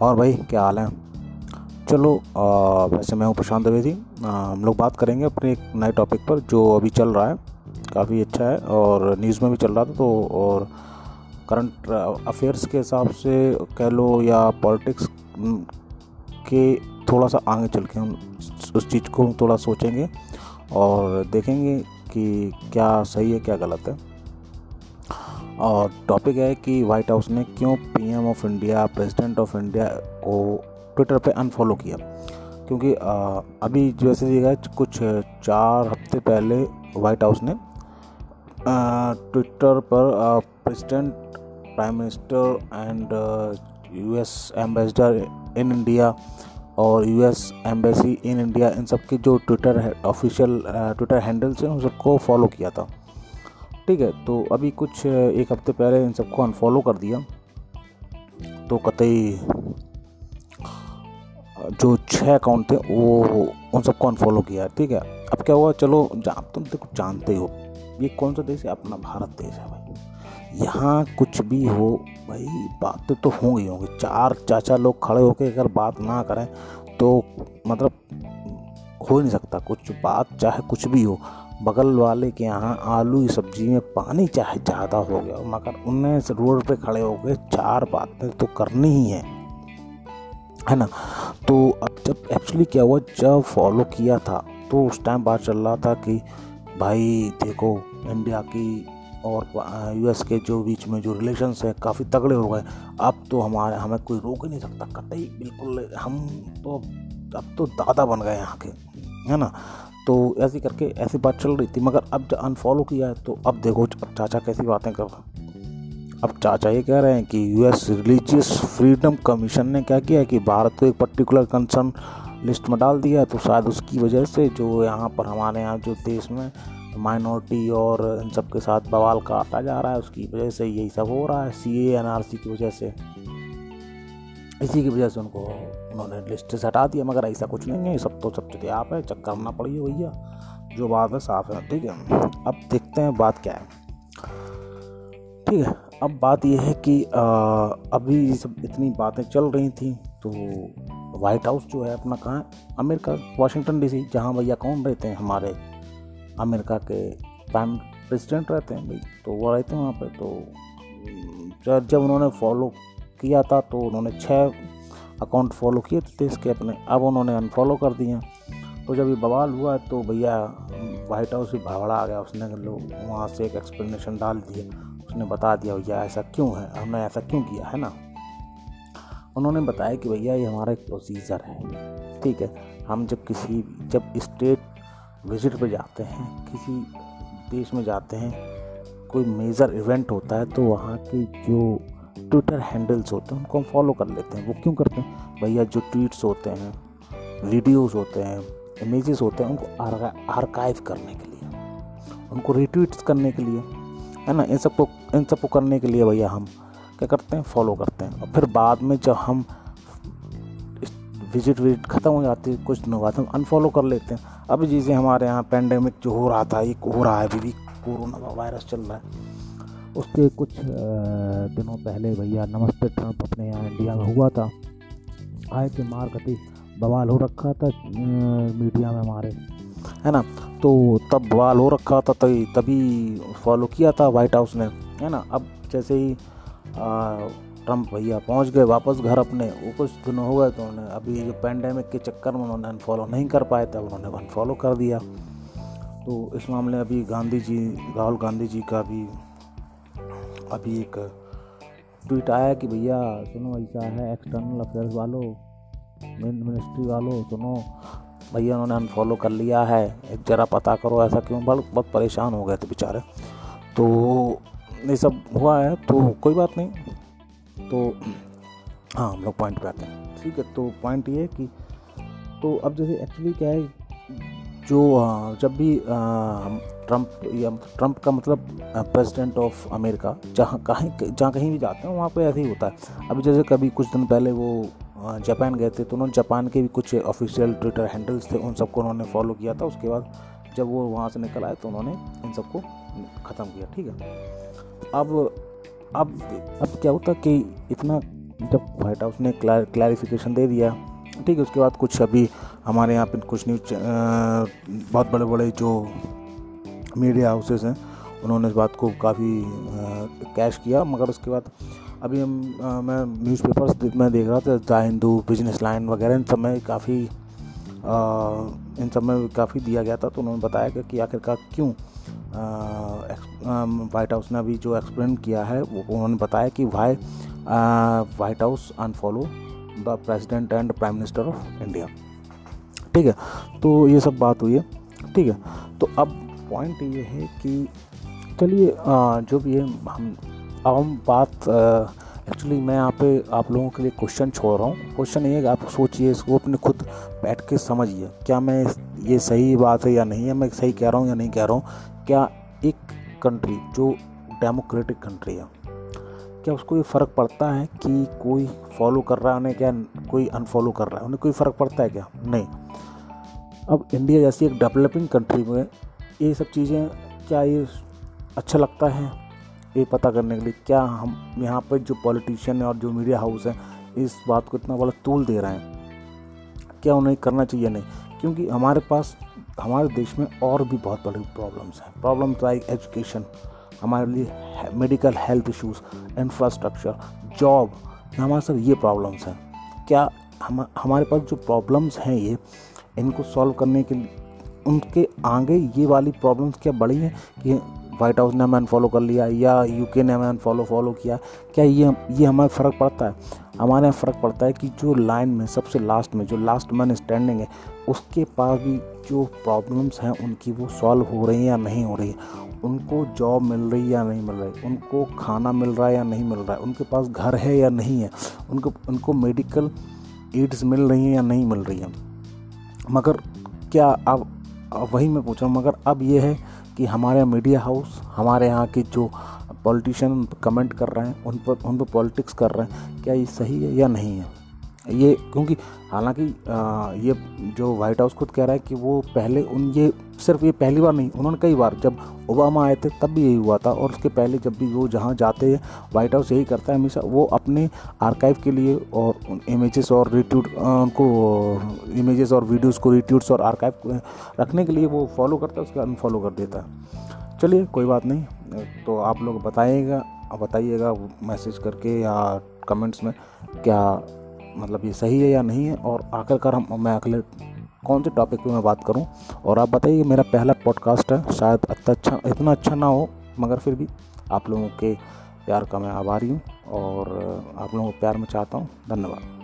और भाई क्या हाल है? चलो आ, वैसे मैं हूँ प्रशांत द्विवेदी। हम लोग बात करेंगे अपने एक नए टॉपिक पर जो अभी चल रहा है। काफ़ी अच्छा है और न्यूज़ में भी चल रहा था तो और करंट अफेयर्स के हिसाब से कह लो या पॉलिटिक्स के थोड़ा सा आगे चल के हम उस चीज़ को हम थोड़ा सोचेंगे और देखेंगे कि क्या सही है क्या गलत है। और टॉपिक है कि वाइट हाउस ने क्यों PM of India president of India को ट्विटर पे अनफॉलो किया? क्योंकि अभी जैसे देखा, कुछ चार हफ़्ते पहले वाइट हाउस ने ट्विटर पर president prime minister and US ambassador in India और यूएस एम्बेसी इन इंडिया इन सब के जो ट्विटर ऑफिशियल ट्विटर हैंडल्स हैं, उन सबको फॉलो किया था। ठीक है तो अभी कुछ एक हफ़्ते पहले इन सबको अनफॉलो कर दिया। तो कतई, जो छः अकाउंट थे, वो, उन सबको अनफॉलो किया ठीक है? अब क्या हुआ, चलो, जा तुम देखो, जानते हो, ये कौन सा देश है? अपना भारत देश है भाई। यहाँ कुछ भी हो, भाई, बातें तो होंगी होंगी। चार चाचा लोग खड़े होकर अगर बात ना करें तो मतलब हो ही नहीं सकता। कुछ बात, चाहे कुछ भी हो बगल वाले के यहाँ आलू की सब्ज़ी में पानी चाहे ज़्यादा हो गया, मगर उनने रोड पे खड़े हो गए चार बातें तो करनी ही है। है ना? तो अब जब एक्चुअली क्या हुआ, जब फॉलो किया था तो उस टाइम बात चल रहा था कि भाई देखो इंडिया की और यूएस के जो बीच में जो रिलेशंस है, काफ़ी तगड़े हो गए। अब तो हमारे, हमें कोई रोक ही नहीं सकता। कतई बिल्कुल हम तो अब तो दादा बन गए यहाँ के। है ना? तो ऐसी करके ऐसी बात चल रही थी, मगर अब जब अनफॉलो किया है तो अब देखो अब चाचा कैसी बातें कर अब चाचा ये कह रहे हैं कि यूएस रिलीजियस फ्रीडम कमीशन ने क्या किया कि भारत को एक पर्टिकुलर कंसर्न लिस्ट में डाल दिया तो शायद उसकी वजह से जो यहाँ पर हमारे यहाँ जो देश में माइनॉरिटी और इन सब के साथ बवाल काटा जा रहा है, उसकी वजह से यही सब हो रहा है। सी ए एन आर सी की वजह से। इसी की वजह से उनको उन्होंने लिस्ट से हटा दिया मगर ऐसा कुछ नहीं है। सब तो सब चीज़ें आप है चक्कर करना पड़ी भैया। जो बात है साफ़ है ठीक है। अब देखते हैं बात क्या है। ठीक है अब बात यह है कि आ, अभी सब इतनी बातें चल रही थी तो वाइट हाउस जो है अपना कहाँ है? अमेरिका वाशिंगटन डीसी जहाँ भैया कौन रहते हैं? हमारे अमेरिका के प्राइम प्रेसिडेंट रहते हैं भाई तो वो रहते हैं वहाँ पे तो जब उन्होंने फॉलो किया था तो उन्होंने छः अकाउंट फॉलो किए थे, इसके अपने। अब उन्होंने अनफॉलो कर दिए। तो जब ये बवाल हुआ तो भैया वाइट हाउस भी भावड़ा आ गया। उसने लोग वहाँ से एक एक्सप्लेनेशन डाल दिए उसने बता दिया, भैया, ऐसा क्यों है? हमने ऐसा क्यों किया, है ना? उन्होंने बताया कि, भैया, ये हमारा एक प्रोसीजर है, ठीक है? हम जब किसी, जब स्टेट विज़िट पे जाते हैं, किसी देश में जाते हैं, कोई मेजर इवेंट होता है तो वहाँ की जो ट्विटर हैंडल्स होते हैं, उनको हम फॉलो कर लेते हैं। वो क्यों करते हैं? भैया, जो ट्वीट्स होते हैं वीडियोस होते हैं इमेजेस होते हैं, उनको आर्काइव करने के लिए, उनको रिट्वीट्स करने के लिए, है ना? इन सबको इन सबको करने के लिए भैया हम क्या करते हैं? फॉलो करते हैं। और फिर बाद में जब हम विज़िट विज़िट ख़त्म हो जाती है, कुछ दिनों बाद हम अनफॉलो कर लेते हैं। अभी जैसे हमारे यहाँ पेंडेमिक जो हो रहा था ये हो रहा है, अभी भी कोरोना वायरस चल रहा है। उसके कुछ दिनों पहले भैया नमस्ते ट्रंप अपने यहाँ इंडिया में हुआ था। आए के मार कति बवाल हो रखा था मीडिया में हमारे है ना? तो तब बवाल हो रखा था, तभी तभी फॉलो किया था वाइट हाउस ने। है ना? अब जैसे ही ट्रंप भैया पहुँच गए, वापस घर अपने, वो कुछ दिन हो गए तो उन्होंने, अभी जो पैंडेमिक के चक्कर में उन्होंने अनफॉलो नहीं कर पाए थे उन्होंने अनफॉलो कर दिया। तो इस मामले अभी गांधी जी, राहुल गांधी जी का भी अभी एक ट्वीट आया कि भैया, सुनो, ऐसा है एक्सटर्नल अफेयर्स वालों मिनिस्ट्री वालों, सुनो, भैया उन्होंने अनफॉलो कर लिया है। एक ज़रा पता करो ऐसा क्यों, बहुत बहुत परेशान हो गए थे बेचारे। तो ये सब हुआ है तो कोई बात नहीं। तो हाँ हम लोग पॉइंट पे आते हैं। ठीक है तो पॉइंट ये है कि तो अब जैसे एक्चुअली क्या है, जो जब भी ट्रंप या ट्रंप का मतलब प्रेसिडेंट ऑफ़ अमेरिका, जहाँ कहीं जहाँ कहीं भी जाते हैं, वहाँ पे ऐसे ही होता है। अभी जैसे कभी कुछ दिन पहले वो जापान गए थे तो उन्होंने जापान के भी कुछ ऑफिशियल ट्विटर हैंडल्स थे, उन सबको उन्होंने फॉलो किया था। उसके बाद जब वो वहाँ से निकल आए तो उन्होंने इन सबको ख़त्म किया, ठीक है? अब अब अब क्या होता कि इतना जब वाइट हाउस ने क्लैरिफिकेशन दे दिया, ठीक है, उसके बाद कुछ अभी हमारे यहाँ पे कुछ न्यूज़ बहुत बड़े बड़े जो मीडिया हाउसेस हैं उन्होंने इस बात को काफ़ी कैश किया मगर उसके बाद अभी हम मैं न्यूज़पेपर्स में देख रहा था द हिंदू बिज़नेस लाइन वगैरह इन सब में काफ़ी इन सब में काफ़ी दिया गया था तो उन्होंने बताया कि, कि आखिरकार क्यों वाइट हाउस ने अभी जो एक्सप्लेन किया है वो उन्होंने बताया कि Y White House unfollow the president and prime minister of India ठीक है तो ये सब बात हुई है ठीक है तो अब पॉइंट ये है कि चलिए जो भी है, हम हम बात एक्चुअली मैं यहाँ पे आप लोगों के लिए क्वेश्चन छोड़ रहा हूँ। क्वेश्चन ये है कि आप सोचिए, इसको अपने खुद बैठ के समझिए। क्या मैं ये सही बात है या नहीं है? मैं सही कह रहा हूँ या नहीं कह रहा हूँ? क्या एक कंट्री जो डेमोक्रेटिक कंट्री है, क्या उसको ये फ़र्क पड़ता है कि कोई फॉलो कर रहा है उन्हें क्या, कोई अनफॉलो कर रहा है? उन्हें कोई फ़र्क पड़ता है क्या? नहीं। अब इंडिया जैसी एक डेवलपिंग कंट्री में ये सब चीज़ें क्या ये अच्छा लगता है? ये पता करने के लिए क्या हम यहाँ पर जो पॉलिटिशियन और जो मीडिया हाउस है, इस बात को इतना बड़ा तूल दे रहे हैं? क्या उन्हें करना चाहिए नहीं? क्योंकि हमारे पास, हमारे देश में और भी बहुत बड़ी प्रॉब्लम्स हैं। प्रॉब्लम्स लाइक एजुकेशन हमारे लिए medical health issues infrastructure job हमारे सब ये प्रॉब्लम्स हैं। क्या हम, हमारे पास जो प्रॉब्लम्स हैं ये, इनको सॉल्व करने के लिए उनके आगे ये वाली प्रॉब्लम्स क्या बड़ी हैं कि वाइट हाउस ने हमें अनफॉलो कर लिया या यूके ने हमें अनफॉलो फॉलो किया? क्या ये ये हमें फ़र्क पड़ता है? हमारे यहाँ फ़र्क पड़ता है कि जो लाइन में, सबसे लास्ट में, जो लास्ट मैन स्टैंडिंग है, उसके पास भी जो प्रॉब्लम्स हैं, उनकी वो सॉल्व हो रही हैं या नहीं हो रही है? उनको जॉब मिल रही है या नहीं मिल रही? उनको खाना मिल रहा है या नहीं मिल रहा है? उनके पास घर है या नहीं है? उनको उनको मेडिकल एड्स मिल रही हैं या नहीं मिल रही हैं? मगर क्या अब वही मैं पूछ रहा हूँ मगर अब ये है कि हमारे मीडिया हाउस हमारे यहाँ के जो पॉलिटिशियन कमेंट कर रहे हैं, उन पर उन पर पॉलिटिक्स कर रहे हैं, क्या ये सही है या नहीं है? ये क्योंकि हालाँकि ये जो वाइट हाउस खुद कह रहा है कि वो पहले उन, ये सिर्फ़ ये पहली बार नहीं, उन्होंने कई बार जब ओबामा आए थे तब भी यही हुआ था और उसके पहले जब भी वो जहाँ जाते हैं वाइट हाउस यही करता है हमेशा, वो अपने आर्काइव के लिए और इमेजेस और रिट्यूट उनको इमेजेस और वीडियोस को रिट्यूट्स और आर्काइव रखने के लिए वो फॉलो करता है, उसके अनफॉलो कर देता है। चलिए, कोई बात नहीं तो आप लोग बताइएगा बताइएगा मैसेज करके या कमेंट्स में क्या मतलब ये सही है या नहीं है, और आखिरकार हम, मैं अगले कौन से टॉपिक पे मैं बात करूँ? और आप बताइए मेरा पहला पॉडकास्ट है, शायद अच्छा अच्छा इतना अच्छा ना हो, मगर फिर भी आप लोगों के प्यार का मैं आभारी हूँ, और आप लोगों को प्यार में चाहता हूँ। धन्यवाद।